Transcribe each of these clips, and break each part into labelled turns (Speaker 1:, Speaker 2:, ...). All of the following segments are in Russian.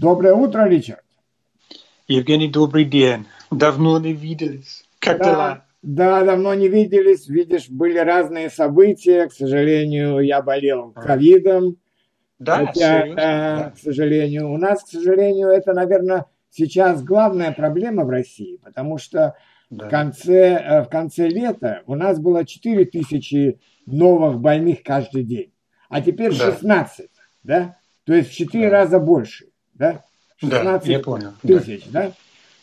Speaker 1: Доброе утро, Ричард.
Speaker 2: Евгений, добрый день. Давно не виделись. Как
Speaker 1: да,
Speaker 2: дела?
Speaker 1: Да, давно не виделись. Видишь, были разные события. К сожалению, я болел ковидом.
Speaker 2: Да,
Speaker 1: Хотя,
Speaker 2: серьезно?
Speaker 1: да,
Speaker 2: Да.
Speaker 1: к сожалению. У нас, к сожалению, это, наверное, сейчас главная проблема в России, потому что в
Speaker 2: Да.
Speaker 1: конце, э, в конце лета у нас было 4 тысячи новых больных каждый день, а теперь
Speaker 2: Да.
Speaker 1: 16, да? То есть в 4
Speaker 2: Да.
Speaker 1: раза больше, да?
Speaker 2: Да,
Speaker 1: 16
Speaker 2: я понял. да.
Speaker 1: тысяч, да?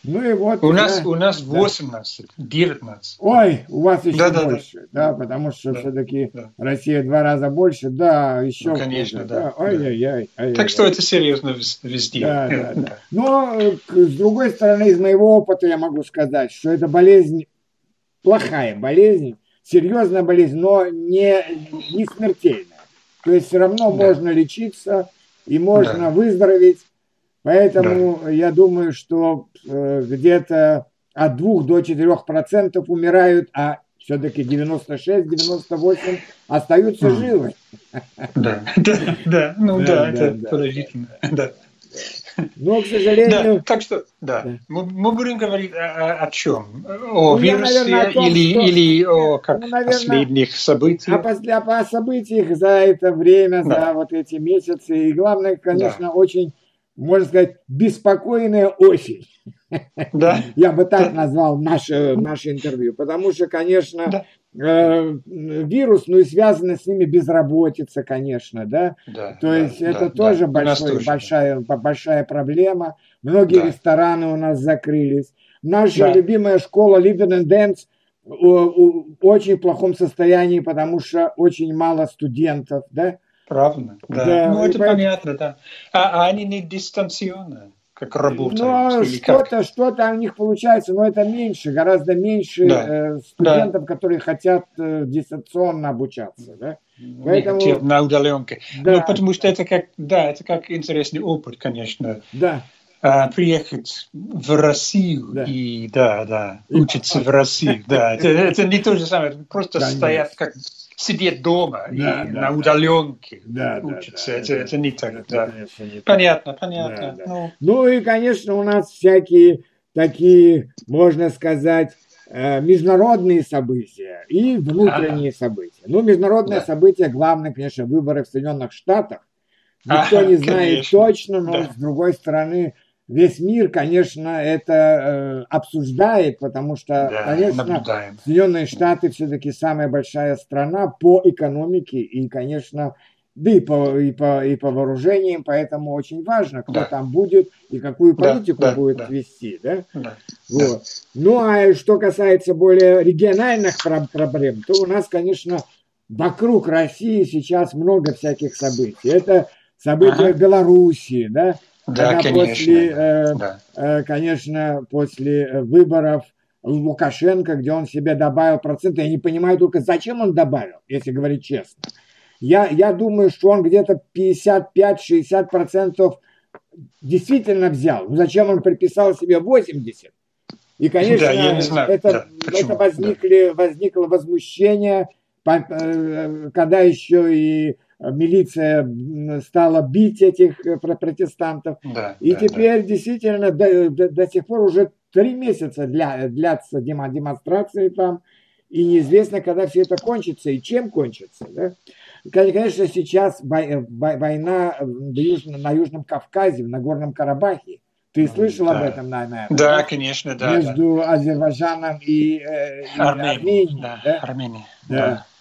Speaker 1: Ну и вот...
Speaker 2: У нас,
Speaker 1: да.
Speaker 2: у нас
Speaker 1: Да.
Speaker 2: 18, 19.
Speaker 1: Ой, у вас еще
Speaker 2: Да, да, да.
Speaker 1: больше, да, потому что
Speaker 2: Да,
Speaker 1: все-таки
Speaker 2: да.
Speaker 1: Россия в два раза больше, да, еще
Speaker 2: Ну, конечно,
Speaker 1: хуже,
Speaker 2: да,
Speaker 1: Ой-ой-ой. ой-ой-ой.
Speaker 2: Так что это серьезно вез- везде.
Speaker 1: Да, да, да. Но с другой стороны, из моего опыта я могу сказать, что это болезнь, плохая болезнь, серьезная болезнь, но не, не смертельная. То есть все равно
Speaker 2: Да.
Speaker 1: можно лечиться и можно
Speaker 2: Да.
Speaker 1: выздороветь. Поэтому я думаю, что э, где-то от 2 до 4 процентов умирают, а все-таки 96-98 остаются
Speaker 2: Мгм.
Speaker 1: живы.
Speaker 2: Да, да, да, ну
Speaker 1: Да,
Speaker 2: да,
Speaker 1: да,
Speaker 2: это
Speaker 1: да.
Speaker 2: положительно. Да.
Speaker 1: Но, к
Speaker 2: Да,
Speaker 1: сожалению,
Speaker 2: так что, да,
Speaker 1: Да.
Speaker 2: Мы, мы будем говорить о, о- о чем? О
Speaker 1: Ну, я,
Speaker 2: вирусе
Speaker 1: наверное, о том,
Speaker 2: или,
Speaker 1: что-
Speaker 2: или о как,
Speaker 1: Ну, наверное,
Speaker 2: последних событиях?
Speaker 1: А после о событиях за это время, за
Speaker 2: Да.
Speaker 1: вот эти месяцы, и главное, конечно, очень, можно сказать, беспокойная осень.
Speaker 2: Да,
Speaker 1: Я бы так назвал наше, наше интервью, потому что, конечно,
Speaker 2: Да.
Speaker 1: э, вирус, ну и связано с ними безработица, конечно, да.
Speaker 2: да.
Speaker 1: То
Speaker 2: да,
Speaker 1: есть
Speaker 2: да,
Speaker 1: это
Speaker 2: да.
Speaker 1: тоже,
Speaker 2: нас
Speaker 1: большой,
Speaker 2: тоже, да.
Speaker 1: большая, большая проблема. Многие
Speaker 2: Да.
Speaker 1: рестораны у нас закрылись. Наша
Speaker 2: Да.
Speaker 1: любимая школа Living and Dance о- в очень плохом состоянии, потому что очень мало студентов, да?
Speaker 2: Правильно, да.
Speaker 1: Да,
Speaker 2: ну, это
Speaker 1: поэтому-
Speaker 2: понятно, да. А, а они не дистанционно, как работают? Как?
Speaker 1: что-то, что-то у них получается, но это меньше, гораздо меньше
Speaker 2: Да.
Speaker 1: э, студентов, которые хотят э, дистанционно обучаться, да? Поэтому-
Speaker 2: Нет, на удаленке.
Speaker 1: Да.
Speaker 2: Ну, потому что это как, да, это как интересный опыт, конечно.
Speaker 1: Да,
Speaker 2: А, приехать в Россию
Speaker 1: Да.
Speaker 2: и, да, да, учиться в России, да. Это, это не то же самое, просто стоять, как сидеть дома
Speaker 1: Да,
Speaker 2: и
Speaker 1: да,
Speaker 2: на
Speaker 1: да.
Speaker 2: удаленке
Speaker 1: да, да.
Speaker 2: учиться.
Speaker 1: да,
Speaker 2: это, это не так,
Speaker 1: это,
Speaker 2: да.
Speaker 1: конечно, не так.
Speaker 2: Понятно, понятно.
Speaker 1: Да, да.
Speaker 2: Ну,
Speaker 1: Ну и, конечно, у нас всякие такие, можно сказать, э, международные события и внутренние события. Ну, международное
Speaker 2: Да.
Speaker 1: событие, главное, конечно, выборы в Соединенных Штатах. Никто
Speaker 2: Ага,
Speaker 1: не знает
Speaker 2: конечно.
Speaker 1: точно, но
Speaker 2: Да.
Speaker 1: с другой стороны, весь мир, конечно, это э, обсуждает, потому что,
Speaker 2: да,
Speaker 1: конечно,
Speaker 2: наблюдаем.
Speaker 1: Соединенные Штаты все-таки самая большая страна по экономике и, конечно, да и по, и по, и по вооружениям, поэтому очень важно, кто
Speaker 2: Да.
Speaker 1: там будет и какую
Speaker 2: Да,
Speaker 1: политику
Speaker 2: да,
Speaker 1: будет
Speaker 2: да.
Speaker 1: вести. Да?
Speaker 2: Да.
Speaker 1: Вот. Ну, а что касается более региональных про- проблем, то у нас, конечно, вокруг России сейчас много всяких событий. Это события
Speaker 2: Ага.
Speaker 1: Белоруссии, да,
Speaker 2: Да,
Speaker 1: когда
Speaker 2: конечно.
Speaker 1: после, э,
Speaker 2: да.
Speaker 1: э, конечно, после э, выборов Лукашенко, где он себе добавил проценты, я не понимаю только, зачем он добавил, если говорить честно. Я, я думаю, что он где-то 55-60 процентов действительно взял. Ну, зачем он приписал себе 80? И, конечно,
Speaker 2: Да, я не знаю,
Speaker 1: это,
Speaker 2: да, почему,
Speaker 1: это возникли, возникло возмущение, по- э, когда еще и милиция м, стала бить этих э, про- протестантов.
Speaker 2: Да,
Speaker 1: И
Speaker 2: да,
Speaker 1: теперь действительно до, до- до сих пор уже три месяца для, длятся демо- демонстрации там, и неизвестно, когда все это кончится и чем кончится. Да? Кон- Конечно, сейчас вой- э, вой- война на Южном Кавказе, в Нагорном Карабахе. Ты слышал об
Speaker 2: Да.
Speaker 1: этом, наверное?
Speaker 2: да. Да, конечно, да. да.
Speaker 1: Между Азербайджаном и, э, и
Speaker 2: Армения.
Speaker 1: Арменией.
Speaker 2: Да,
Speaker 1: да?
Speaker 2: Армения.
Speaker 1: Да. Э,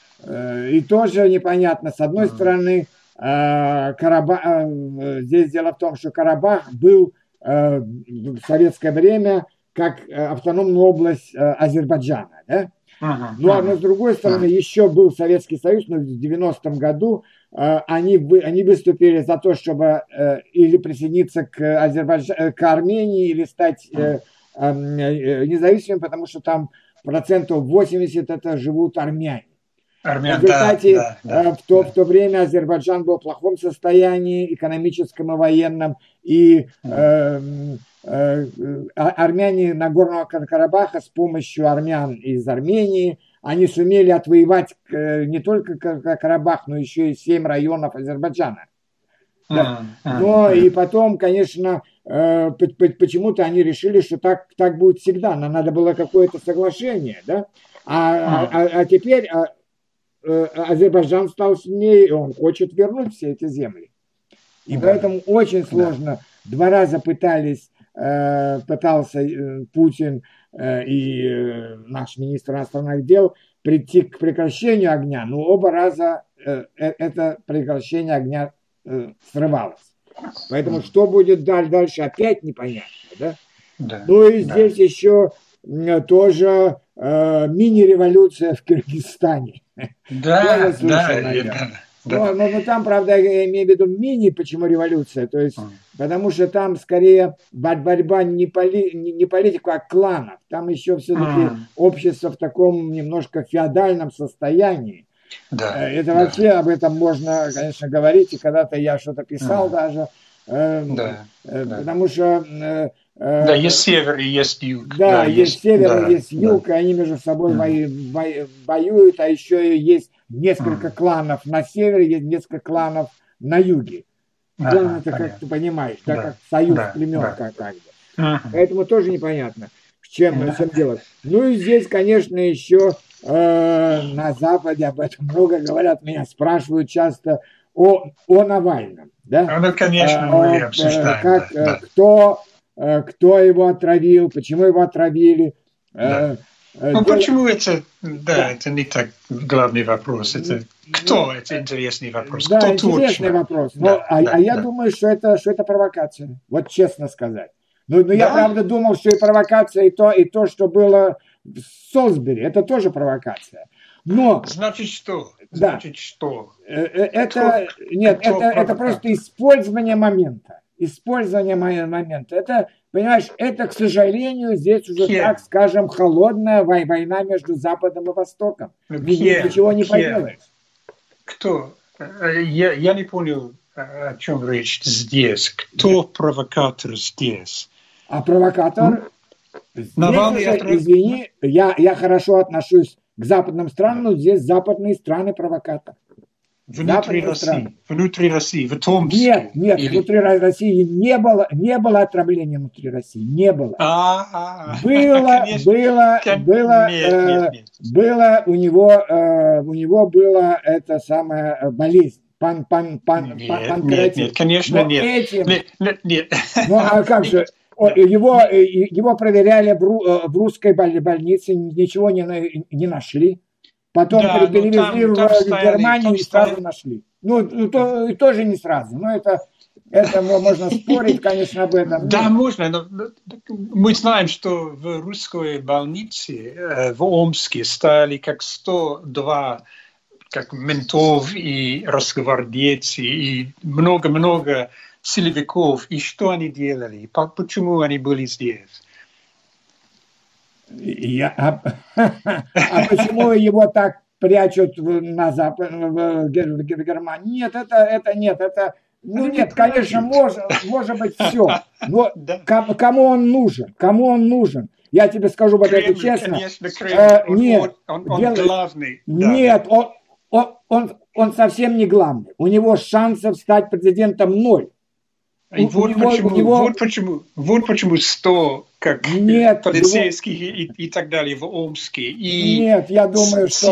Speaker 1: И тоже непонятно. С одной стороны, э, Караба... э, здесь дело в том, что Карабах был э, в советское время как э, автономная область э, Азербайджана. Да?
Speaker 2: Мгм,
Speaker 1: Ну, а
Speaker 2: мгм.
Speaker 1: но с другой стороны, еще был Советский Союз, но в 90-м году э, они, вы- они выступили за то, чтобы э, или присоединиться к, Азербайдж... э, к Армении, или стать э, эм, э, независимым, потому что там процентов 80 это живут армяне.
Speaker 2: Армян,
Speaker 1: В результате
Speaker 2: да, да,
Speaker 1: э,
Speaker 2: да,
Speaker 1: в, то,
Speaker 2: да.
Speaker 1: в то время Азербайджан был в плохом состоянии, экономическом и военном, и эм, э, а- армяне Нагорного Кар- Карабаха с помощью армян из Армении, они сумели отвоевать э, не только Кар- Кар- Карабах, но еще и семь районов Азербайджана. Да. Но и потом, конечно, э, почему-то они решили, что так, так будет всегда. Нам надо было какое-то соглашение, да? А, а, а теперь а, э, Азербайджан стал сильнее, и он хочет вернуть все эти земли. И да. поэтому очень сложно. Да. Два раза пытались, э, пытался Путин и наш министр иностранных дел прийти к прекращению огня, но оба раза это прекращение огня срывалось. Поэтому что будет дальше, опять непонятно. Да? Да, ну и здесь да. еще тоже э, мини-революция в Киргизстане.
Speaker 2: Да, да,
Speaker 1: да. Но, но, но там, правда, я имею в виду мини, почему революция, то есть, mm. потому что там скорее борьба не, поли, не, не политика, а кланов. Там еще все-таки mm. общество в таком немножко феодальном состоянии. Да, э, Это да. вообще об этом можно, конечно, говорить, и когда-то я что-то писал mm. даже, э, да, э, да. потому что Э,
Speaker 2: да, есть север и есть юг.
Speaker 1: Да, да есть, есть север да, есть юг, да. и они между собой mm. воюют, а еще есть несколько mm. кланов на севере, есть несколько кланов на юге. Ага, это как ты понимаешь, да, да как союз да, племен да. как, бы. Ага. Поэтому тоже непонятно, в чем, да. чем дело. Ну и здесь, конечно, еще э, на Западе об этом много говорят, меня спрашивают часто о, о Навальном. Да?
Speaker 2: Ну, конечно, мы э, обсуждаем.
Speaker 1: Как,
Speaker 2: да, да.
Speaker 1: Кто Э, кто его отравил, почему его отравили.
Speaker 2: Э, да. Э, ну, почему это, да, да, это не так главный вопрос, это кто, это интересный вопрос,
Speaker 1: да,
Speaker 2: кто
Speaker 1: интересный
Speaker 2: точно.
Speaker 1: вопрос, Но, да, а, да, а я да. думаю, что это, что это провокация, вот честно сказать. Но, но да? я правда думал, что и провокация, и то, и то, что было в Солсбери, это тоже провокация. Но...
Speaker 2: Значит, что? Значит, да. что?
Speaker 1: Это, кто, нет, кто это, это просто использование момента использование момента. Это, понимаешь, это, к сожалению, здесь уже, Кем? так скажем, холодная война между Западом и Востоком. Кем? Ничего не Кем? поделаешь.
Speaker 2: Кто? Э, я, я не понял, о чем речь здесь. Кто провокатор здесь?
Speaker 1: А провокатор... Здесь уже, извини, я, я хорошо отношусь к западным странам, но здесь западные страны провокатор.
Speaker 2: Внутри России, страны. внутри России, в Томске.
Speaker 1: Нет, нет, или... внутри России не было, не было отравления внутри России, не было.
Speaker 2: А,
Speaker 1: было, конечно, было, было, нет, э, нет, нет. было у него, э, у него была эта самая э, болезнь. Пан, пан, пан,
Speaker 2: нет, пан, нет, нет, конечно, Но нет. Этим, нет, нет, нет.
Speaker 1: Ну а как же? Его, э, его проверяли в, в русской больнице, ничего не, не нашли. Потом да, ну, перевезли там, в там Германию и сразу нашли. Ну, ну, то, тоже не сразу. Но это, это можно спорить, конечно, об этом.
Speaker 2: Да, можно. Но мы знаем, что в русской больнице э, в Омске стали как 102 как ментов и росгвардейцы и много-много силовиков. И что они делали? Почему они были здесь?
Speaker 1: Я, а, а почему его так прячут на Запад, в, в Германии? Нет, это, это нет, это ну нет, конечно, может, может быть все. Но кому он нужен? Кому он нужен? Я тебе скажу вот это честно.
Speaker 2: Конечно, Кремль, э, нет, он, он,
Speaker 1: он
Speaker 2: главный.
Speaker 1: Нет, он, он, он, он совсем не главный. У него шансов стать президентом ноль.
Speaker 2: И вот, него, почему, него... вот, почему, вот почему 100 как Нет, полицейских его... и, и так далее в Омске. И
Speaker 1: Нет, я думаю, что...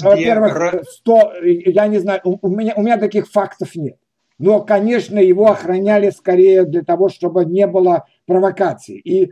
Speaker 1: Во-первых, 100, я не знаю, у меня, у меня таких фактов нет. Но, конечно, его охраняли скорее для того, чтобы не было провокаций. И,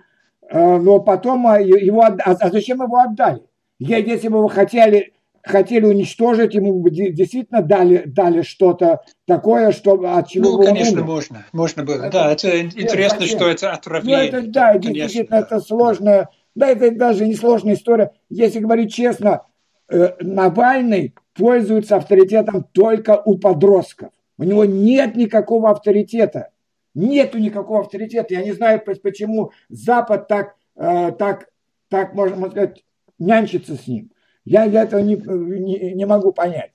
Speaker 1: э, но потом а, его... А, а зачем его отдали? Если бы вы хотели хотели уничтожить, ему действительно дали, дали что-то такое, что, от чего
Speaker 2: Ну, конечно, умер. можно. Можно было. Это, да, это интересно, нет, что это отравление.
Speaker 1: Ну, это, да, конечно, действительно, да. это сложная, да, это даже не сложная история. Если говорить честно, э, Навальный пользуется авторитетом только у подростков. У него нет никакого авторитета. Нету никакого авторитета. Я не знаю, почему Запад так, э, так, так можно сказать, нянчится с ним. Я этого не, не, не могу понять.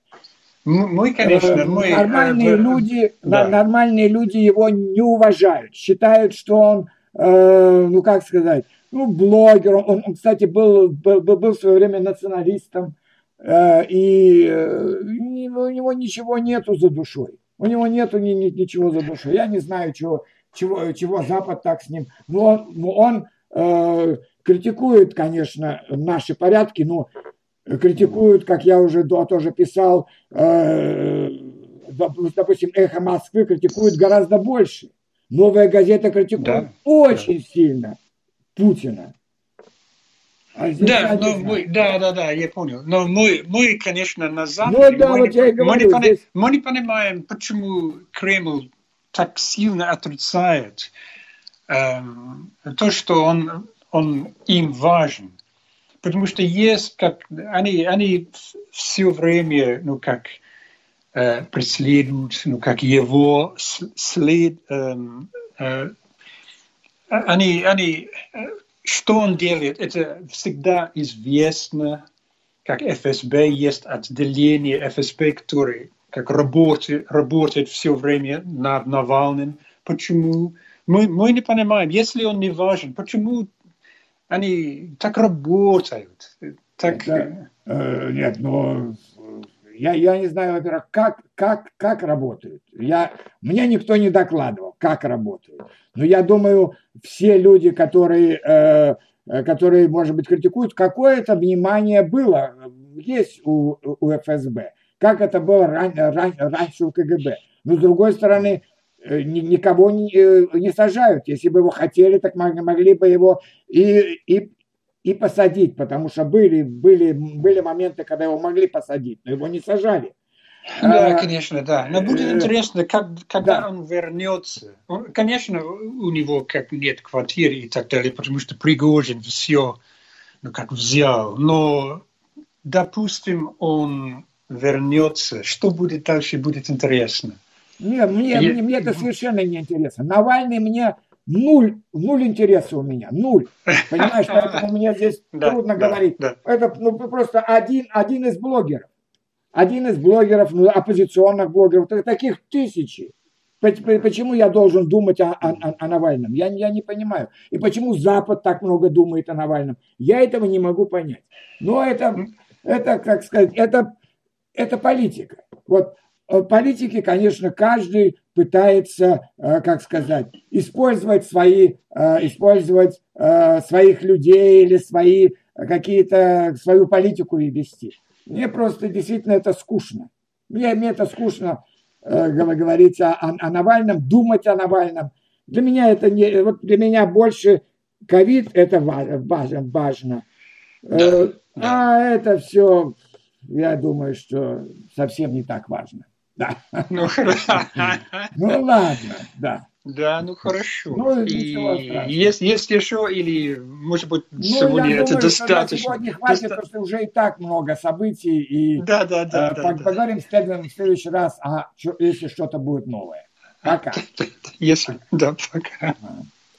Speaker 2: Мы, конечно, мы...
Speaker 1: Нормальные, э, люди, да. нормальные люди его не уважают. Считают, что он, э, ну как сказать, ну блогер. Он, он кстати, был, был, был в свое время националистом. Э, и э, у него ничего нету за душой. У него нету ни, ни, ничего за душой. Я не знаю, чего, чего, чего Запад так с ним. Но он, он э, критикует, конечно, наши порядки, но критикуют, как я уже до, тоже писал, э, допустим, «Эхо Москвы» критикует гораздо больше. Новая газета критикует да. очень да. сильно Путина.
Speaker 2: А да, но мы, да, да, да, я понял. Но мы, мы конечно, на Западе, ну, да, мы, вот не, говорю, мы, не здесь... мы не понимаем, почему Кремль так сильно отрицает эм, то, что он, он им важен. Потому что есть, как они, они все время, ну, как э, преследуют, ну, как его след, э, э, они, они, что он делает, это всегда известно, как ФСБ есть отделение ФСБ, которое как работает, работает все время над Навальным. Почему? Мы, мы не понимаем, если он не важен, почему они так работают. Так...
Speaker 1: Это, э, нет, но я, я не знаю, во-первых, как, как, как работают. Я, мне никто не докладывал, как работают. Но я думаю, все люди, которые, э, которые может быть, критикуют, какое-то внимание было, есть у, у ФСБ. Как это было ран, ран, раньше у КГБ. Но с другой стороны, Э, никого не, э, не сажают. Если бы его хотели, так могли бы его и, и, и посадить, потому что были, были, были моменты, когда его могли посадить, но его не сажали.
Speaker 2: Да, а, конечно, да. Но будет э, интересно, как, когда да. он вернется. Он, конечно, у него как нет квартиры и так далее, потому что Пригожин все ну, как взял. Но, допустим, он вернется, что будет дальше, будет интересно.
Speaker 1: Нет, мне, и... мне, мне это совершенно не интересно. Навальный мне нуль, нуль интереса у меня, нуль. Понимаешь, поэтому мне здесь трудно говорить. Это ну, просто один, один из блогеров. Один из блогеров, ну, оппозиционных блогеров, таких тысячи. Почему я должен думать о, о, о Навальном? Я, я не понимаю. И почему Запад так много думает о Навальном? Я этого не могу понять. Но это, это как сказать, это, это политика. Вот политики, конечно, каждый пытается, э, как сказать, использовать свои, э, использовать своих людей или свои какие-то, свою политику и вести. Мне просто действительно это скучно. Мне, мне это скучно говорить о, о Навальном, думать о Навальном. Для меня это не, вот для меня больше ковид это важно, важно. Да, а это все, я думаю, что совсем не так важно. Да.
Speaker 2: Ну,
Speaker 1: ну ладно, да.
Speaker 2: Да, ну хорошо. Ну, и есть, есть еще, или, может быть, ну, сегодня я это думаю, достаточно?
Speaker 1: Что сегодня хватит, Доста... потому что уже и так много событий. И,
Speaker 2: да, да, да.
Speaker 1: Э, да, поговорим да. в следующий раз, а, если что-то будет новое. Пока.
Speaker 2: Если, да, пока.